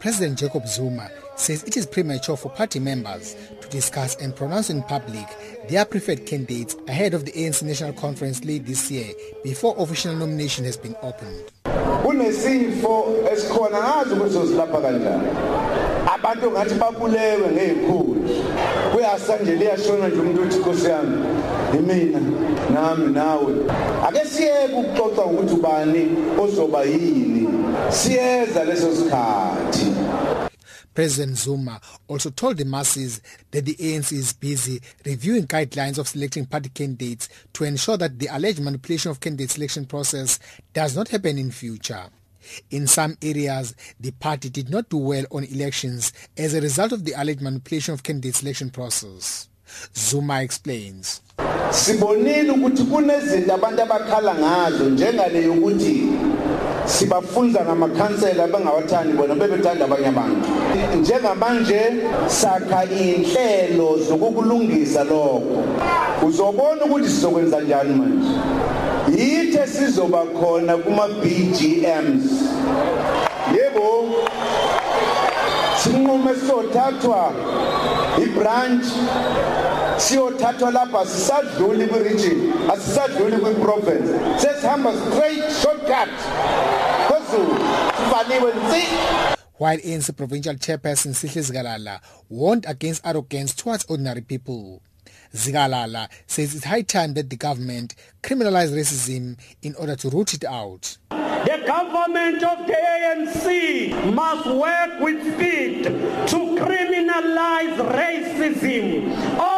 President Jacob Zuma says it is premature for party members to discuss and pronounce in public their preferred candidates ahead of the ANC National Conference late this year before official nomination has been opened. abantu ngathi babulewe ngey'khulu. Kuyasanje liyashona nje umuntu nkosi yami imina nami nawe. Ake siyeke ukuxoxa ngokuthi ubani ozoba yini. Siyeza leso sikhathi President Zuma also told the masses that the ANC is busy reviewing guidelines of selecting party candidates to ensure that the alleged manipulation of candidate selection process does not happen in future. In some areas, the party did not do well on elections as a result of the alleged manipulation of candidate selection process. Zuma explains. Sibonile ukuthi kunezinto abantu abakhala ngazo njengale yokuthi sibafunza ngamakhansela abangawathandi bona bebethanda abanye abantu. Njengamanje sakha inhlelo zokukulungisa lokho. Uzobona ukuthi sizokwenza njani manje? Yithe sizoba khona kuma BGMs yebo sinqume sothathwa ibranch siyothathwa lapha sisadluli kwi-region asisadluli kwi-province sesihamba straight shortcut phezulu sivaliwe nsi While ANC provincial chairperson Sihle Zikalala warned against arrogance towards ordinary people. Zikalala says it's high time that the government criminalize racism in order to root it out. The government of the ANC must work with speed to criminalize racism.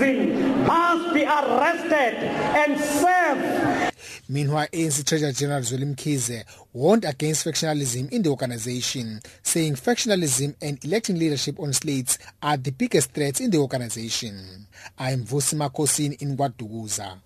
Racism must be arrested and served Meanwhile, ANC Treasurer General Zweli Mkhize warned against factionalism in the organization, saying factionalism and electing leadership on slates are the biggest threats in the organization. I'm Vusi Makosini in KwaDukuza.